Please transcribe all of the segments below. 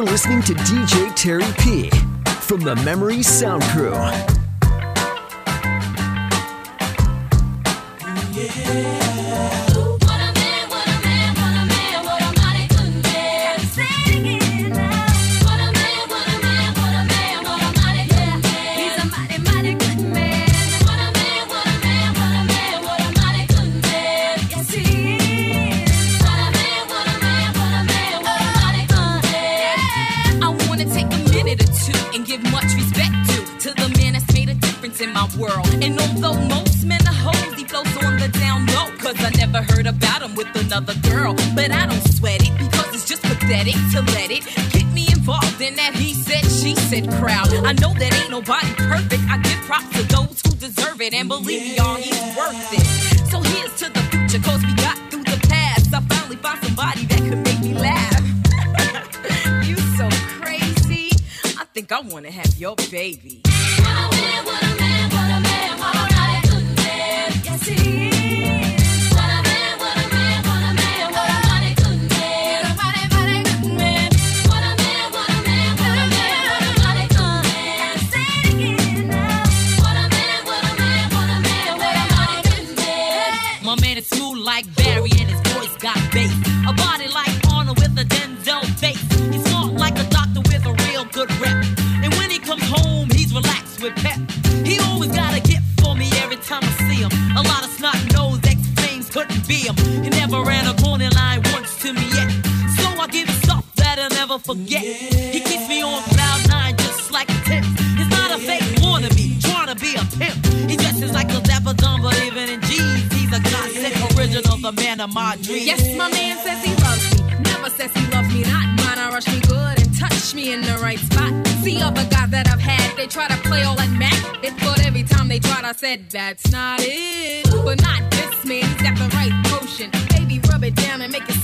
You're listening to DJ Terry P from the Memory Sound Crew. But I don't sweat it because it's just pathetic to let it get me involved in that he said, she said crowd. I know that ain't nobody perfect. I give props to those who deserve it. And believe me, y'all, he's worth it. So here's to the future, cause we got through the past. I finally found somebody that could make me laugh. you so crazy. I think I wanna have your baby. My I give stuff that I'll never forget. He keeps me on cloud nine just like a tip. He's not a fake wannabe, trying to be a pimp. He dresses like a Dapper Dan, but even in jeans, he's a godsend original, the man of my dreams. Yes, my man says he loves me. Never says he loves me not. Mine, I rush me good and touch me in the right spot. See other guys that I've had, they try to play all that Mac. It, but every time they tried, I said, that's not it. But not this man, he's got the right potion. Baby, rub it down and make it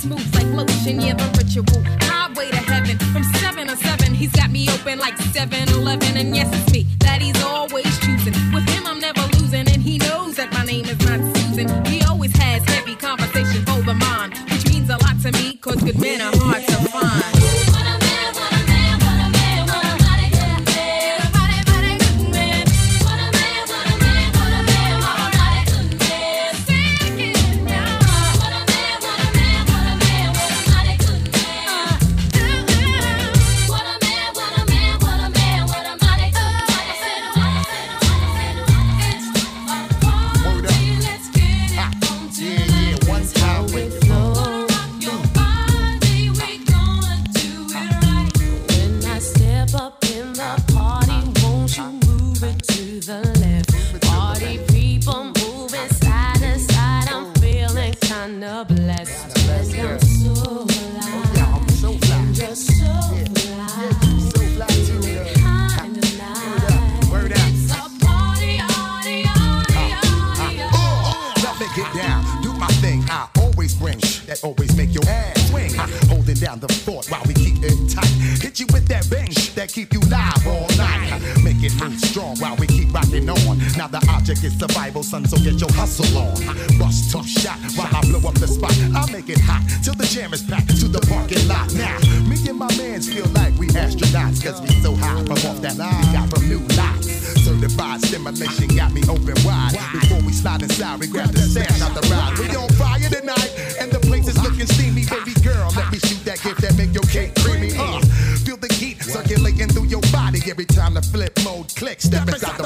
smooth. Yeah, the ritual. Highway to heaven. From 7 to 7, he's got me open like 7 Eleven. And yes, it's me that he's always choosing. With him, I'm never losing. And he knows that my name is not Susan. He always has heavy conversation over mine, which means a lot to me, cause good men are that always make your ass swing. Holding down the fort while we keep it tight. Hit you with that bang that keep you live all night. Make it move strong while we keep rocking on. Now the object is survival, son, so get your hustle on. Bust tough shot while I blow up the spot. I'll make it hot till the jam is packed to the parking lot. Now, me and my mans feel like we astronauts, cause we so high from off that line got from new lots. Certified stimulation got me open wide. Before we slide inside, we grab the stash out the ride. Flip mode clicks. Step inside the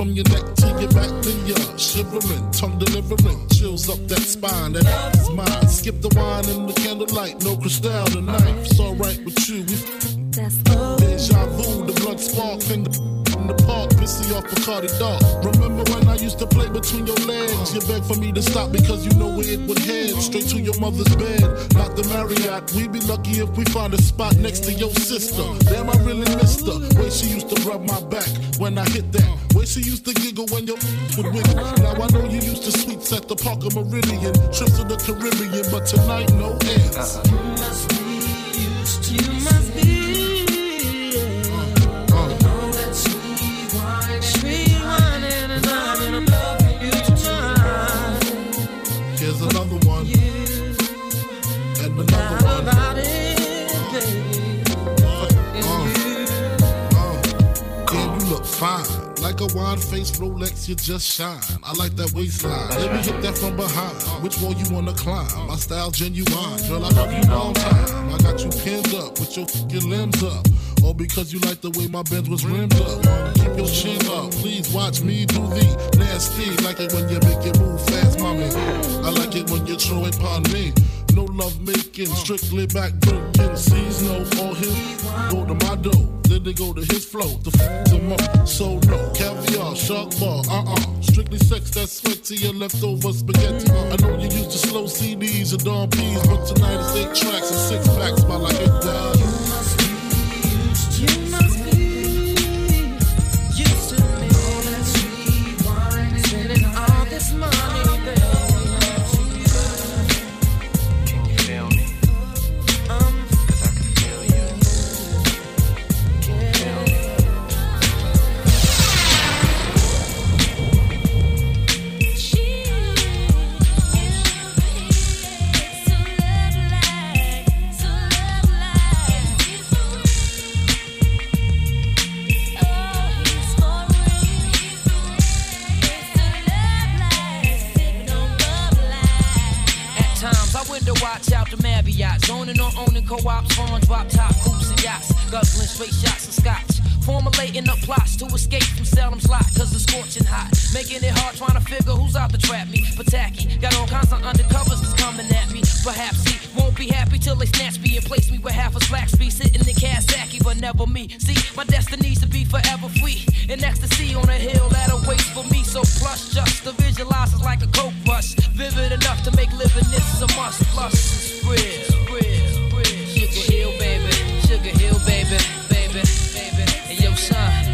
From your neck to your back, then you're shivering, tongue delivering, chills up that spine. That is mine. Skip the wine and the candlelight, no crystal tonight. It's alright with you. That's Deja vu, the blood spark, and the in the park, pissy off Bacardi Dark. Remember when I used to play between your legs? You begged for me to stop because you know where it would head. Straight to your mother's bed, not the Marriott. We'd be lucky if we find a spot next to your sister. Damn, I really missed her. Way she used to rub my back when I hit that. She used to giggle when your would wiggle. Now I know you used to sweets at the Parker Meridien, trips to the Caribbean, but tonight no ends. You must be used to. Hard face, Rolex, you just shine. I like that waistline. Let me hit that from behind. Which wall you wanna climb? My style genuine. Girl, I love you long time. I got you pinned up with your fucking limbs up. All because you like the way my bed was rimmed up. Keep your chin up, please watch me do the nasty. Like it when you make it move fast, mommy. I like it when you throw it upon me. No love making, strictly back breaking. Sees no all him Go to my door. Then they go to his flow, the fuck them up. So no, caviar, shark bar, uh-uh. Strictly sex, that's sweaty and leftover spaghetti. I know you used to slow CDs and Dom P's, but tonight it's eight tracks and six packs by like it does. co-ops, farm drop top coops and yachts, guzzling straight shots of scotch. Formulating the plots to escape from Salem's Lot, cause it's scorching hot. Making it hard trying to figure who's out to trap me. But tacky, got all kinds of undercovers that's coming at me. Perhaps he won't be happy till they snatch me and place me with half a slack be sitting in Coxsackie, but never me. See, my destiny's to be forever free. In ecstasy on a hill that awaits for me. So plush, just to visualize is like a coke rush. Vivid enough to make living this a must. Plus, it's real. Sugar hill baby. Sugar Hill, baby. Baby, baby. And your son.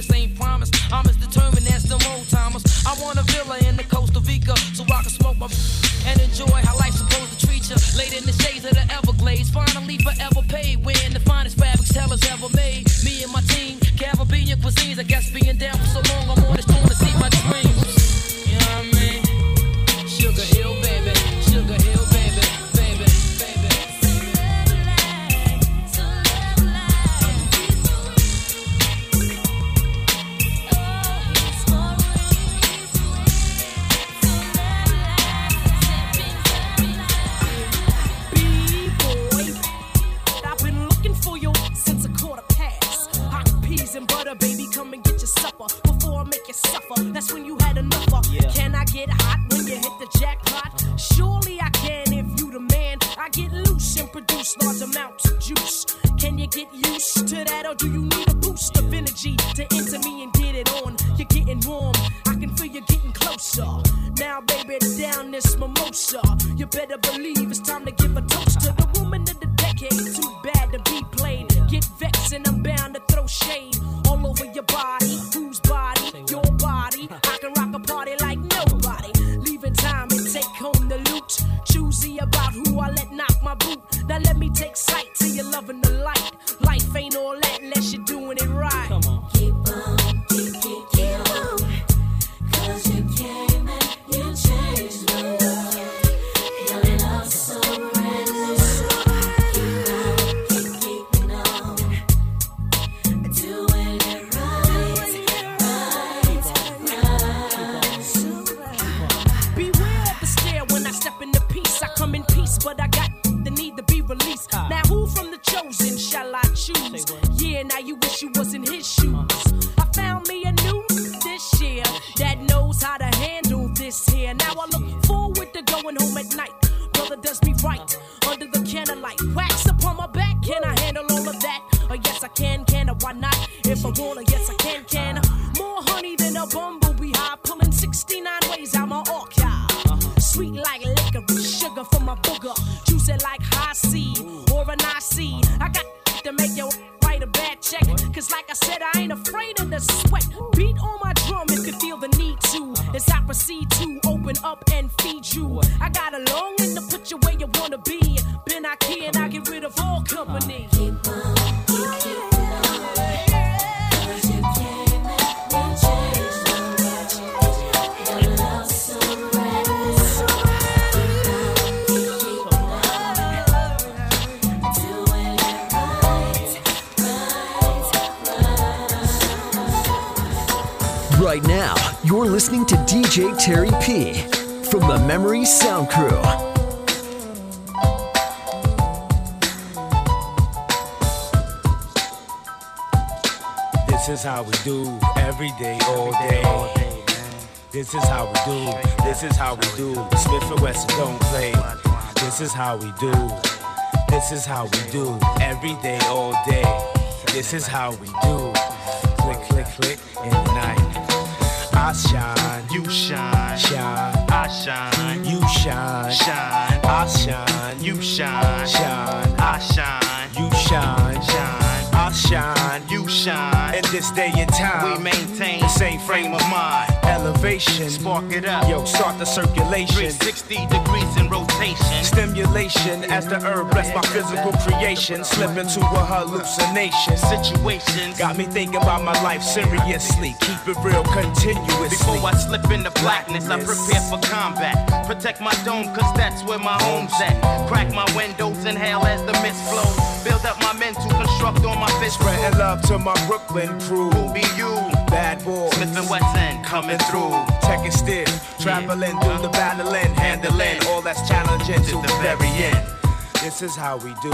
this ain't prime This is how we do. Smith and Wesson don't play. This is how we do. This is how we do every day, all day. This is how we do. Click, click, click in the night. I shine, you shine, shine. I shine, you shine, shine. I shine, you shine, shine. I shine, you shine, shine. I shine, you shine. In this day and time, we maintain the same frame of mind. Elevation, spark it up. Yo, start the circulation. 360 degrees in rotation. Stimulation as the herb bless my physical creation. Slip into a hallucination. Situations got me thinking about my life seriously. Keep it real continuously. Before I slip into blackness, I prepare for combat. Protect my dome, cause that's where my home's at. Crack my windows, inhale as the mist flows. Build up my mental, construct on my fist. Spreading love to my Brooklyn crew. Who be you? Bad boy. Smith and Wesson coming through. Tek and Steele. Traveling through the battling, handling all that's challenging to the very end. This is how we do.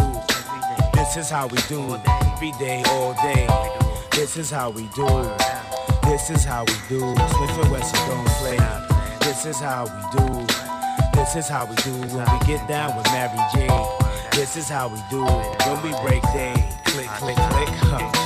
This is how we do. It Every day, all day. This is how we do. This is how we do. Smith and Wesson don't play. This is how we do. This is how we do when we get down with Mary J. This is how we do when we break day. Click, click, click. Huh.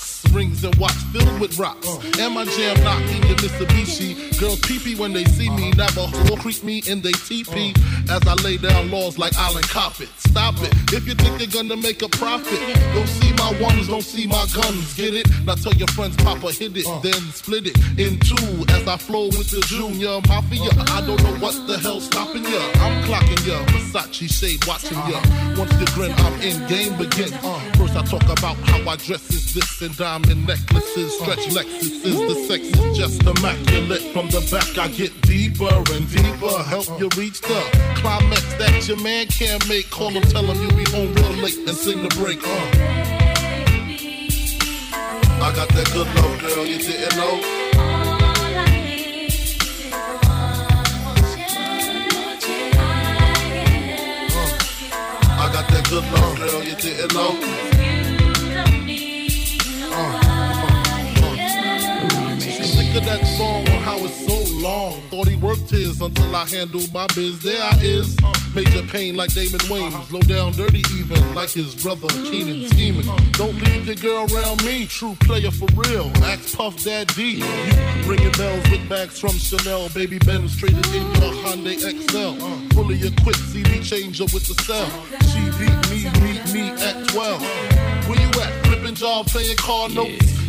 rings and watch filled with rocks. Uh. And my jam knocking your Mitsubishi. Girls peepee when they see me. Uh-huh. Never will creep me in they TP. Uh. As I lay down laws like Island Coppet. Stop it. If you think you're gonna make a profit, don't see my ones, don't see my guns. Get it? Now tell your friends, Papa hit it, uh. then split it in two. As I flow with the Junior Mafia. I don't know what the hell's stopping ya. I'm clocking ya. Versace shade watching ya. Uh-huh. Once you grin, I'm in game begin. First I talk about how I dress is this and diamond necklaces, stretch Lexuses. The sex is just immaculate. From the back I get deeper and deeper. Help you reach the climax that your man can't make. Call him, tell him you'll be home real late and sing the break. Uh. I got that good love, girl, you didn't know. I got that good love, girl, you didn't know. Of that song on how it's so long. Thought he worked his until I handled my biz. There I is. Major pain like Damon Wayans. Low down dirty even like his brother Keenen scheming. Don't leave your girl around me. True player for real. Axe Puff Daddy, You ringing bells with bags from Chanel. Baby Benz traded in your Hyundai XL. Fully equipped CD changer with the cell. She beat me, meet me at 12. Where you at? Flipping job, playing car notes.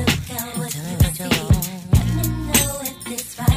look out what you. Let me know if it's right.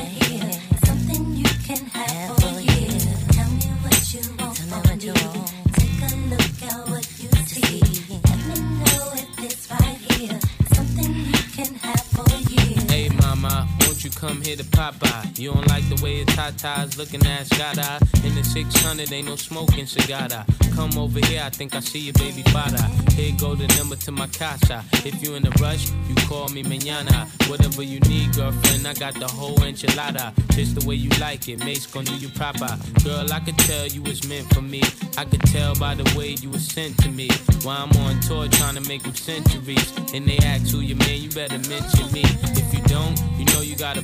Here to pop by. You don't like the way the tatas looking at Scada. In the 600, ain't no smoking cigar. Come over here, I think I see your baby father. Here go the number to my casa. If you in a rush, you call me mañana. Whatever you need, girlfriend, I got the whole enchilada. Just the way you like it, mate's gonna do you proper. Girl, I could tell you was meant for me. I could tell by the way you was sent to me. While I'm on tour trying to make them centuries. And they ask who you man, you better mention me. If you don't, you know you got a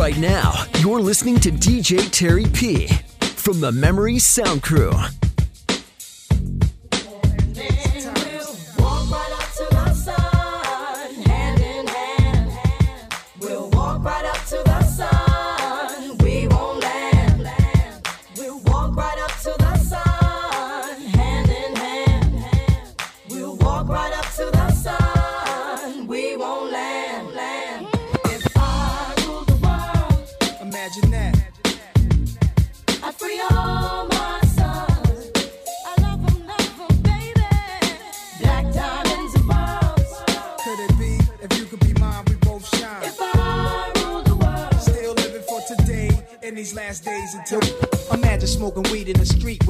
Right now, you're listening to DJ Terry P from the Memory Sound Crew.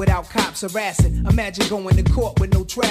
Without cops harassing. Imagine going to court with no trial.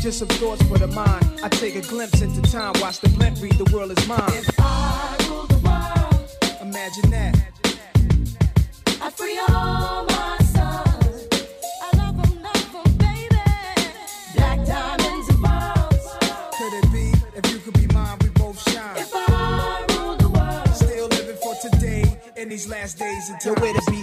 Just some thoughts for the mind. I take a glimpse into time, watch the blimp read, the world is mine. If I rule the world. Imagine that. I free all my sons. I love 'em, love 'em, baby. Black diamonds and pearls. Could it be if you could be mine, we both shine? If I rule the world, Still living for today in these last days until where to be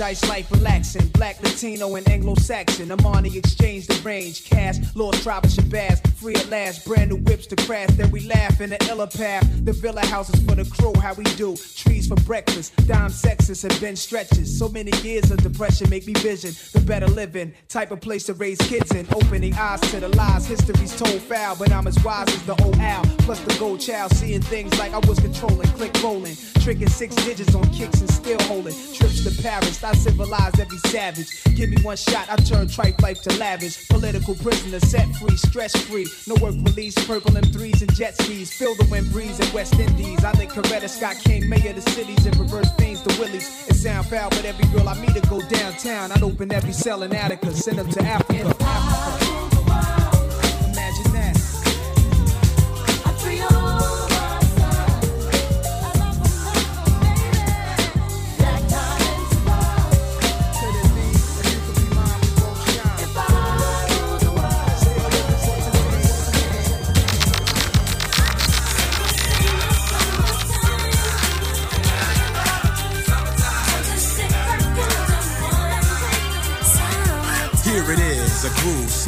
paradise life relaxing. Black latino and anglo-saxon. Armani exchange the range. Cash lost tribe of shabazz. Free at last brand new whips to crash then we laugh in the illa path. The villa houses for the crew how we do. Trees for breakfast dime sexes and bench stretches. So many years of depression make me vision the better living. Type of place to raise kids in. Opening eyes to the lies. History's told foul but i'm as wise as the old owl. Plus the gold child seeing things like i was controlling. Click rolling tricking six digits on kicks and still holding trips to paris. I civilize every savage. Give me one shot i turn tripe life to lavish. Political prisoner set free stress free. No work release purple m3s and jet skis. Feel the wind breeze in west indies. I think coretta scott king mayor of the cities and reverse things to willies. It sound foul but every girl i meet to go downtown. I'd open every cell in attica send them to africa, africa.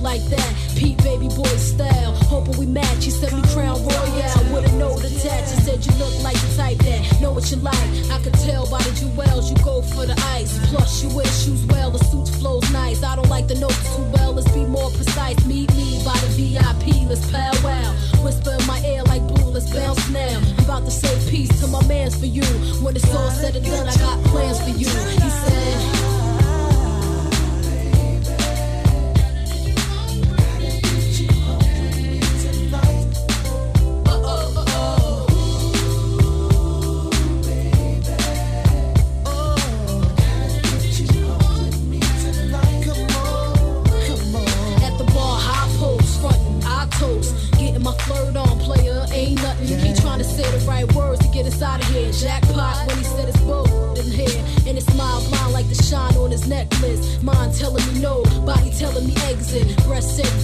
Like that. Pete baby boy style, hoping we match. You sent me Crown Royal with a note attached. You said you look like the type that know what you like. I could tell by the jewels, you go for the ice. Plus, you wear shoes well, the suit flows nice. I don't like the notes too well, let's be more precise. Meet me by the VIP, let's powwow. Whisper in my ear like blue, let's bounce now. I'm about to say peace to my mans for you. When it's all said and done, I got plans for you. He said.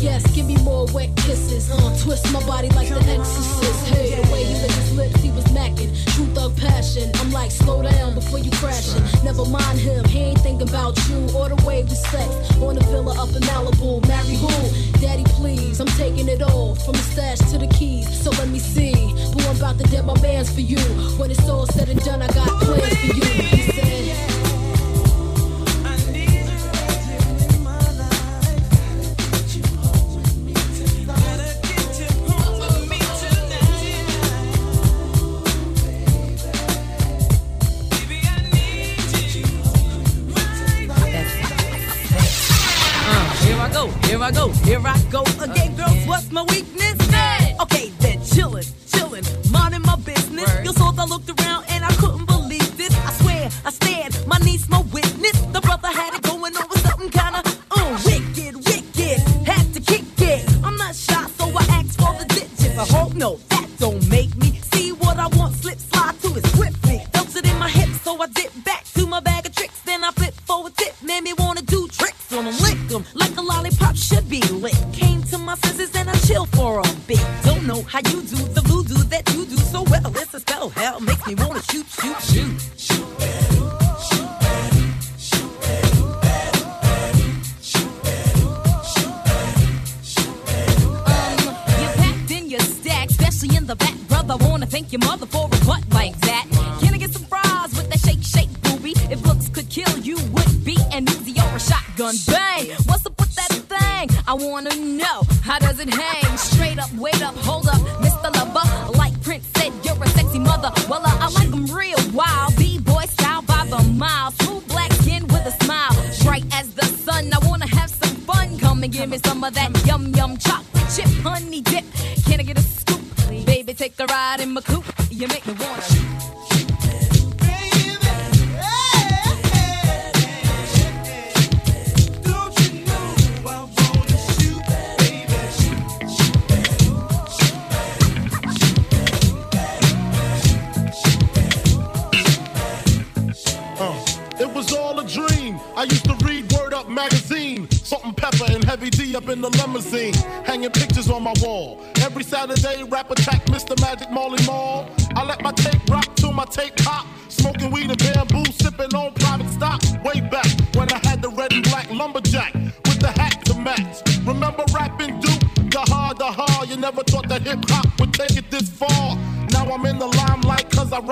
Yes, give me more wet kisses. Uh, twist my body like the exorcist. Hey, the way he licked his lips, he was macking. True thug passion. I'm like, slow down before you crashing. Never mind him, he ain't thinking about you or the way we sex. On the villa up in Malibu, marry who? Daddy, please, I'm taking it all from the stash to the keys. So let me see. Boo, I'm about to dead my bands for you. When it's all said and done, I got plans for you.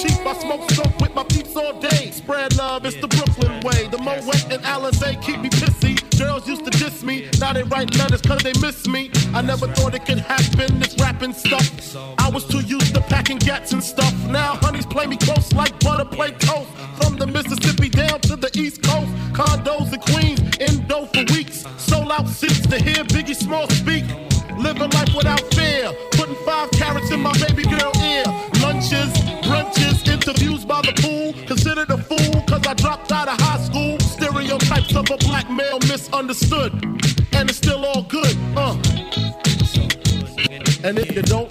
cheap. I smoke dope with my peeps all day. Spread love, it's the Brooklyn way. The Moet and Alizé keep me pissy. Girls used to diss me, now they write letters cause they miss me. I never thought it could happen, this rapping stuff. I was too used to packing gats and stuff. Now honeys play me close like butter play toast. From the Mississippi down to the East Coast. Condos in Queens, indo for weeks. Sold out seats to hear Biggie Small speak. Living life without fear. Of a black male misunderstood. And it's still all good, uh. And if you don't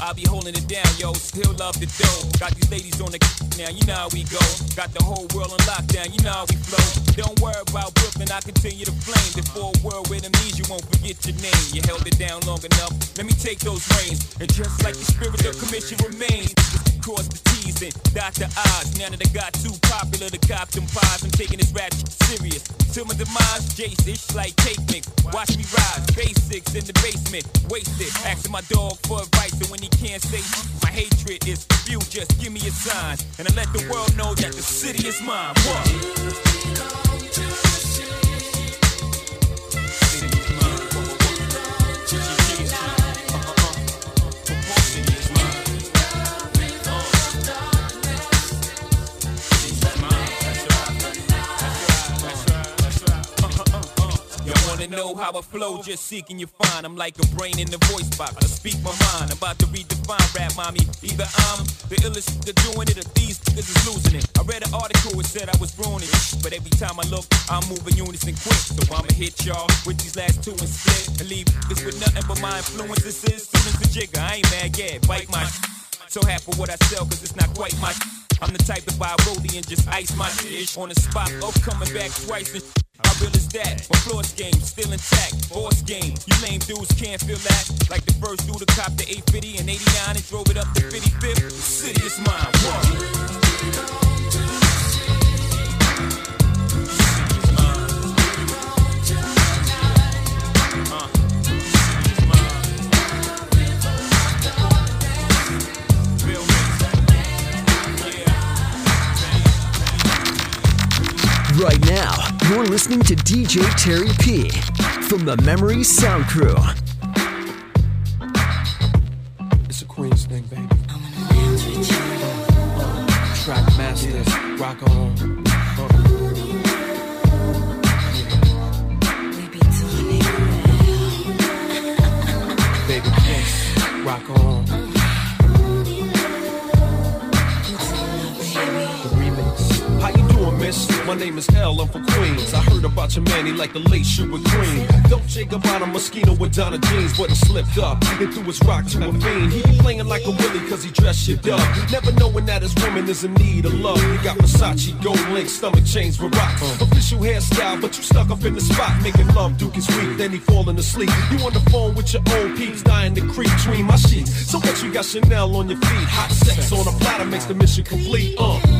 I'll be holding it down, yo. Still love the dough. Got these ladies on the now, you know how we go. Got the whole world on lockdown, you know how we flow. Don't worry about Brooklyn, I continue to flame. Before a world with amnesia, you won't forget your name. You held it down long enough. Let me take those reins. And just like the spirit of commission remains, cross the dot the I's. Now that I got too popular to cop them pies, I'm taking this rap serious. Till my demise, Jace, it's like cake mix. Watch me rise, basics in the basement, wasted. Asking my dog for advice, and when he can't say my hatred is few, just give me a sign. And I let the world know that the city is mine. What? Wanna know how I flow, just seeking you find. I'm like a brain in the voice box. I speak my mind, I'm about to redefine rap, mommy. Either I'm the illest nigga doing it, or these niggas is losing it. I read an article, it said I was ruining it. But every time I look, I'm moving units and quick. So I'ma hit y'all with these last two and split. And leave this with nothing but my influences. Soon as the jigger, I ain't mad, yeah, bite my So happy what I sell, cause it's not quite my I'm the type to buy a rollie and just ice my dish on the spot. Oh, coming back twice and how real is that? My floor game still intact. Boss game, you lame dudes can't feel that. Like the first dude to cop the 850 and 89 and drove it up to 55th. The city is mine. Whoa. Listening to DJ Terry P from the Memory Sound Crew. Man, he like the late sugar cream. Dolce Gabbana Moschino with Donna jeans, but he slipped up and threw his rock to a fiend. He be playing like a willy cause he dressed shit up. Never knowing that his woman is in need of love. He got Versace, gold link, stomach chains with rocks. Official hairstyle, but you stuck up in the spot. Making love, Duke is weak, then he falling asleep. You on the phone with your old peeps, dying to creep between my sheets. So what you got Chanel on your feet? Hot sex on a platter makes the mission complete. Uh.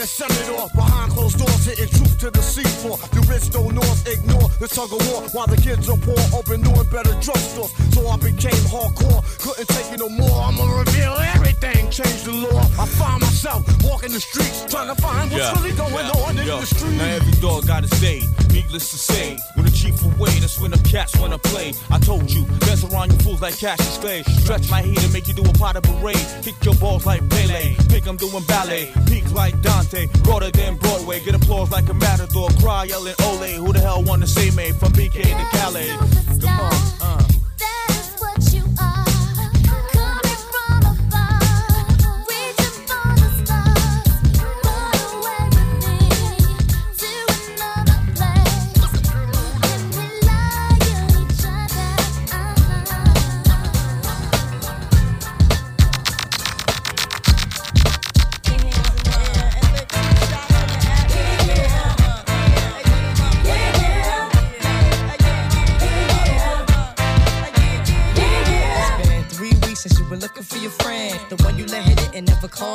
Being a senator behind closed doors, hitting truth to the C4. The rich don't north ignore the tug of war while the kids are poor, open new and better drugstores. So I became hardcore, couldn't take it no more. I'ma reveal everything, change the law. I find myself walking the streets, trying to find what's really going yeah, on in yeah. the street. Now every dog got his day. Needless to say, when the chief away, that's when the cats wanna play. I told you, dance around you fools like Cassius Clay. Stretch my heat and make you do a pot of parade. Kick your balls like Pele. Think I'm doing ballet. Peak like Dante. Broader than Broadway. Get applause like a matador. Cry yelling Ole. Who the hell wanna say me? From BK to Calais. Come on, uh.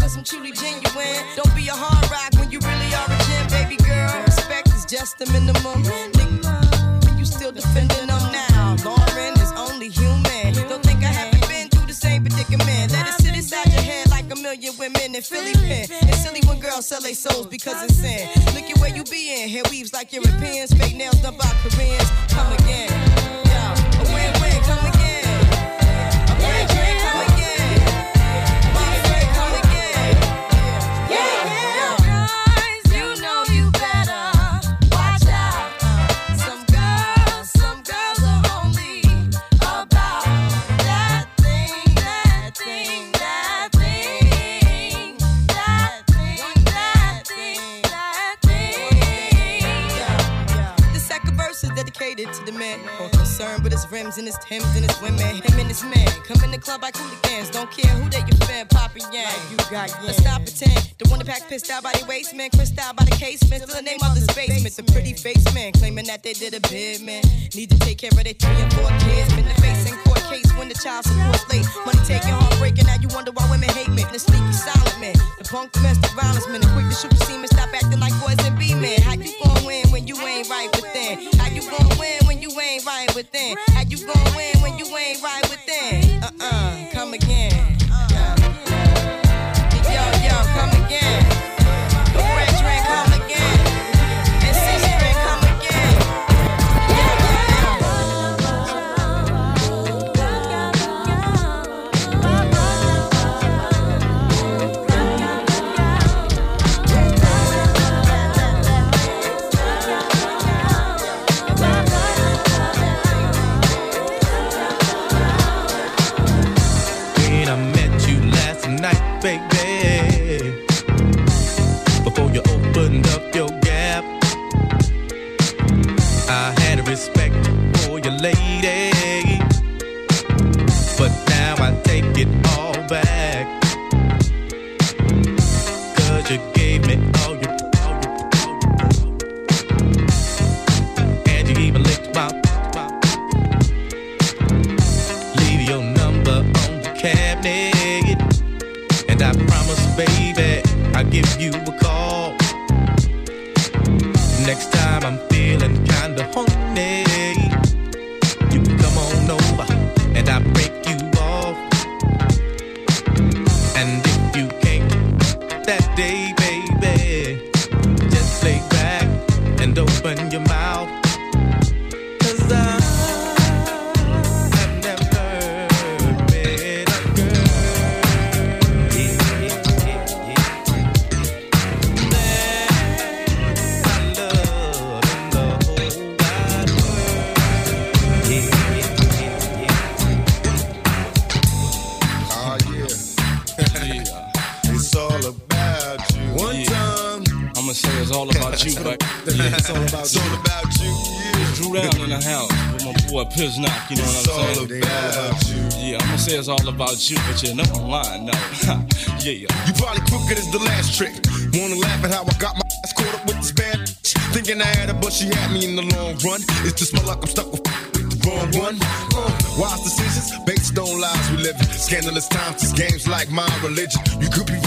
cause I'm truly genuine. Don't be a hard rock when you really are a gem, baby girl. Respect is just the minimum. Nigga, you still defending them now. Lauryn is only human. Don't think I haven't been through the same predicament. Let it sit inside your head like a million women in Philly pen. It's silly when girls sell their souls because it's sin. Look at where you be in. Hair weaves like Europeans. Fake nails done by Koreans. Come again. Concerned with his rims and his Timbs and his women. Him and his man come in the club like hooligans. Don't care who they your fan, Papa Yang. you got Let's stop pretend. The one that pack pissed out by the waist man, crissed out by the casement. Still the name of this basement. The pretty face man claiming that they did a bid man. Need to take care of their three and four kids. Been the face in court case when the child support late. Money taking, heartbreaking. Now you wonder why women hate men. The sneaky silent man. The punk domestic violence man. The quick to shoot the semen. Stop acting like boys and be men. How you gonna win when you ain't right within? How you gonna win when you ain't right within? Opened up your you, know I'm now. yeah. You probably crooked as the last trick. Wanna laugh at how I got my ass caught up with this bad. Thinking I had her, but she had me in the long run. It's just my luck, I'm stuck with the wrong one. Uh, wise decisions based on lies we live in. Scandalous times, these games like my religion. You could be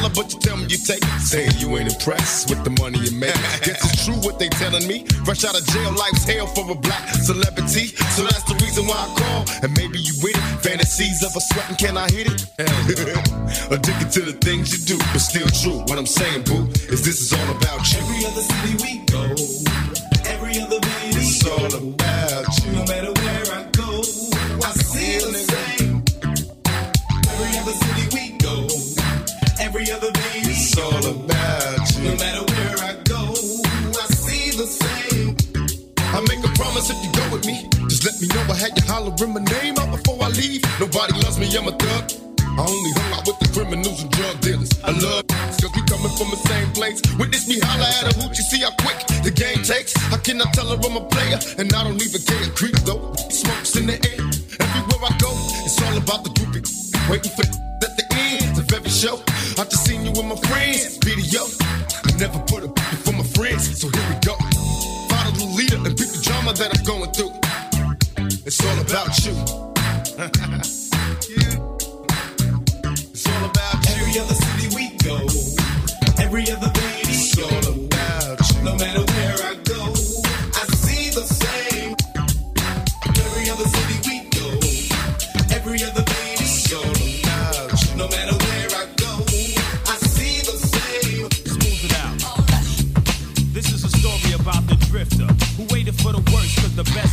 I try to holler, but you tell me you take it. Saying you ain't impressed with the money you make. Guess it's true what they telling me. Fresh out of jail, life's hell for a black celebrity. So that's the reason why I call. And maybe you with it. Fantasies of a sweating, can I hit it? Addicted to the things you do, but still true. What I'm saying, boo, is this is all about you. Every other city we go, every other baby. It's all about It's all about you. No matter where I go, I see the same. I make a promise if you go with me. Just let me know I had you hollering my name out before I leave. Nobody loves me, I'm a thug. I only hung out with the criminals and drug dealers. I love cause we coming from the same place. Witness me holla at a see how quick the game takes. I tell her I'm a player? And I don't even care. Creep though, smokes in the air. Everywhere I go, it's all about the groupie. Waiting for at the end of every show. I just seen you with my friends. Video. I never put a picture for my friends, so here we go. Follow the leader and beat the drama that I'm going through. It's all about you. It's all about you. Every other city we go, every other radio. It's all about you. No matter the best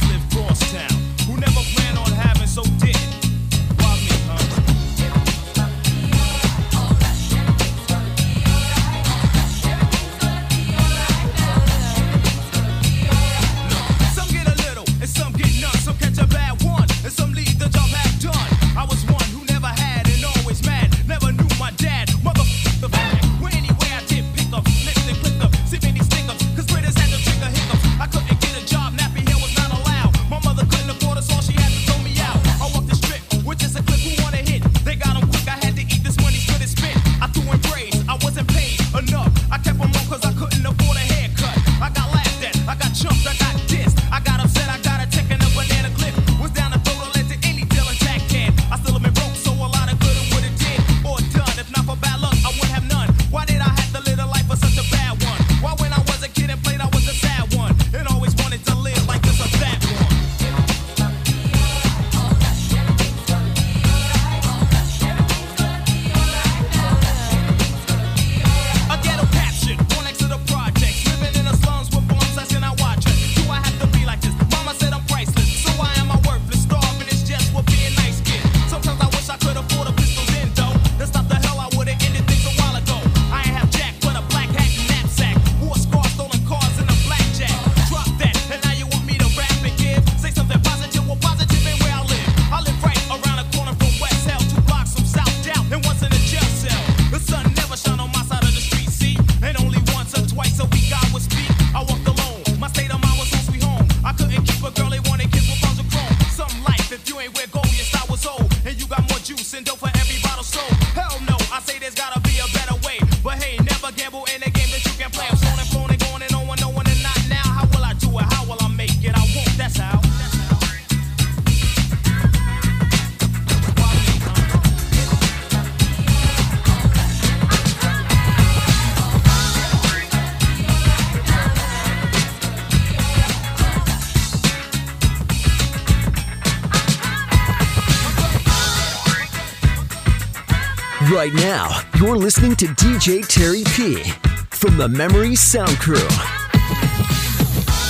Right now, you're listening to DJ Terry P from the Memory Sound Crew.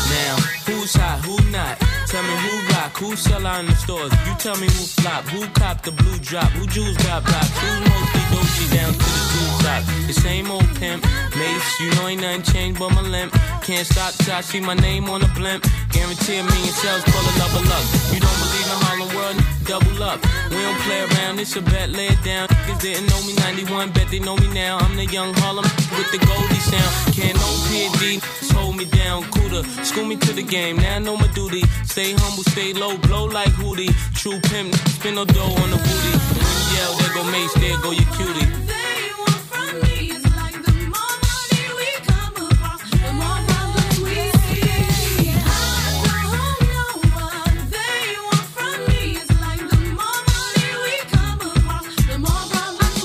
Now, who's hot, who not? Tell me who rock, who sell out in the stores. You tell me who flop, who cop the blue drop, who jewels got blocks, who's mostly Dolce down to the two top. The same old pimp, mace, you know ain't nothing changed but my limp. Can't stop till I see my name on the blimp. Guarantee a million sales full of love of luck. You don't believe in Harlem World? Double up. We don't play around, it's a bet, lay it down. Niggas didn't know me 91, bet they know me now. I'm the young Harlem with the Goldie sound. Can't no PD, hold me down. Cooler, school me to the game, now I know my duty. Stay humble, stay low, blow like Hootie. True pimp, spin no dough on the booty. And when you yell, there go Mace, there go your cutie.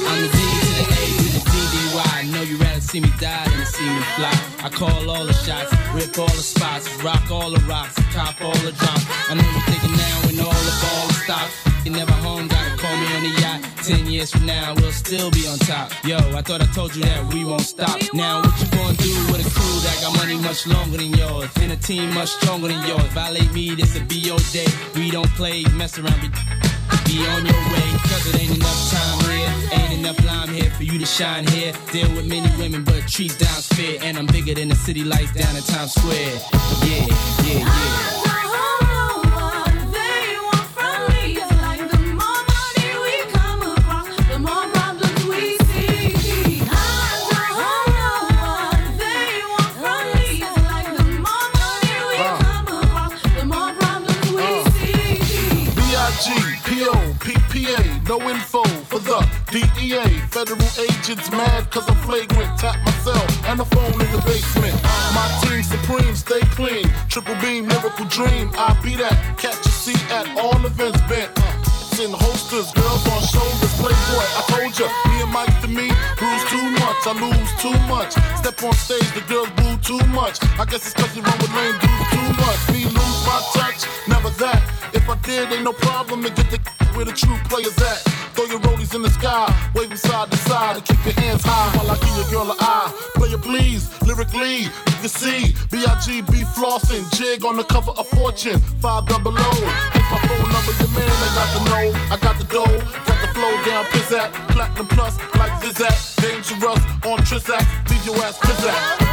I'm the D to the A to the DDY. Know you rather see me die than see me fly. I call all the shots, rip all the spots, rock all the rocks, top all the drops. I know you're thinking now when all the ball stops. You never home, Ten years from now, we'll still be on top. Yo, I thought I told you that we won't stop. Now, what you gonna do with a crew that got money much longer than yours? And a team much stronger than yours. Violate me, this will be your day. We don't play, mess around, be, be on your way. Cause it ain't enough time here. Ain't enough lime here for you to shine here. Deal with many women, but treat down's fair. And I'm bigger than the city lights down in Times Square. Yeah, yeah, yeah. No info for the DEA. Federal agents mad cause I'm flagrant. Tap myself and the phone in the basement. My team supreme, stay clean. Triple beam, miracle dream. I be that. Catch a seat at all events bent. In holsters, girls on shoulders. Playboy, I told ya, me and Mike to me, bruise too much. I lose too much. Step on stage, the girls boo too much. I guess it's cause you run with lame dudes too much. Me lose my touch, never that. If I did, ain't no problem to get the where the true players at. Throw your rollies in the sky, wave waving side to side, and keep your hands high while I give your girl an eye. Play it please, lyrically, you can see B.I.G.B. flossing, jig on the cover of Fortune, five double O. Hit my phone number, your man, I got the know, I got the dough, got the flow down, pizzat, platinum plus, like Zizak, dangerous on Trizak, leave your ass pizzat.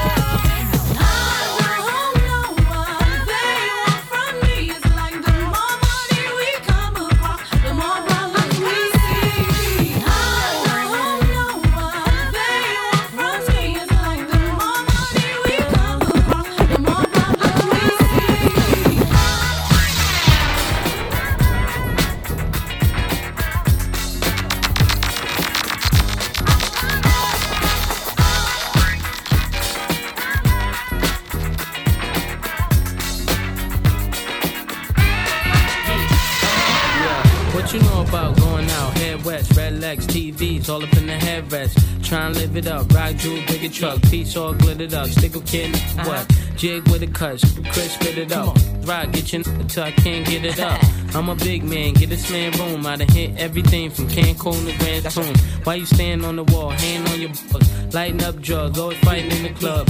Legs, TVs, all up in the headrest. Try and live it up. Rock jewel, bigger truck, piece all glittered up. Stick a kid, what? Jig with a cut, Chris spit it up. Rock, get your until I can't get it up. I'm a big man, get this man room. I done hit everything from Cancun to Grand Tune. Why you stand on the wall, hand on your balls, lighting up drugs, always fighting in the club.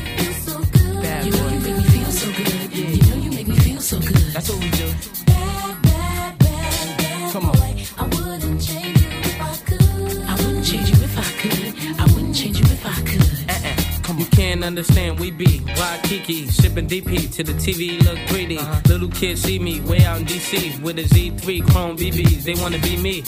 Can't understand, we be Waikiki, sipping DP to the TV, look greedy. Uh-huh. Little kids see me way out in DC with a Z3 Chrome BBs, they wanna be me.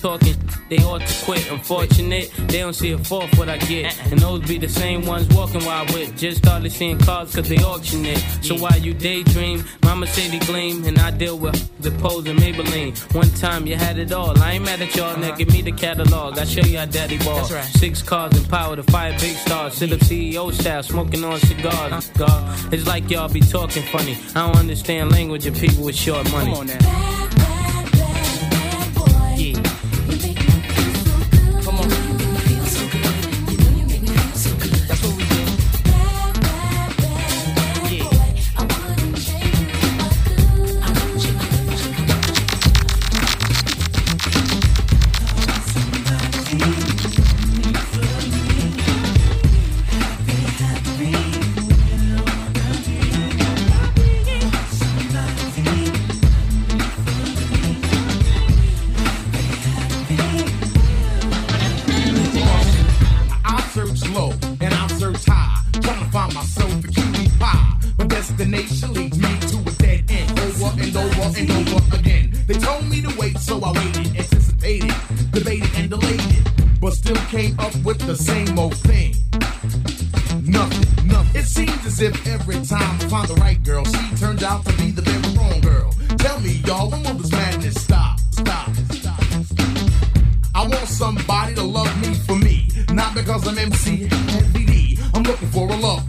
Talking, they ought to quit. Unfortunate, they don't see a fourth what I get. Uh-uh. And those be the same ones walking while I with. Just started seeing cars cause they auction it. So while you daydream, mama say they gleam, and I deal with the pose and Maybelline. One time you had it all, I ain't mad at y'all, now uh-huh. give me the catalog. I show you how daddy ball. Right. Six cars and power to five big stars. Sit up CEO style, smoking on cigars. God, it's like y'all be talking funny. I don't understand language of people with short money. Search low and I search high, trying to find myself a cutie pie. My destination leads me to a dead end, over and over and over again. They told me to wait, so I waited, anticipated, debated and delayed it, but still came up with the same old thing. Nothing, nothing. It seems as if every time I find the right girl, she turns out to be the I'm MC. I'm looking for a love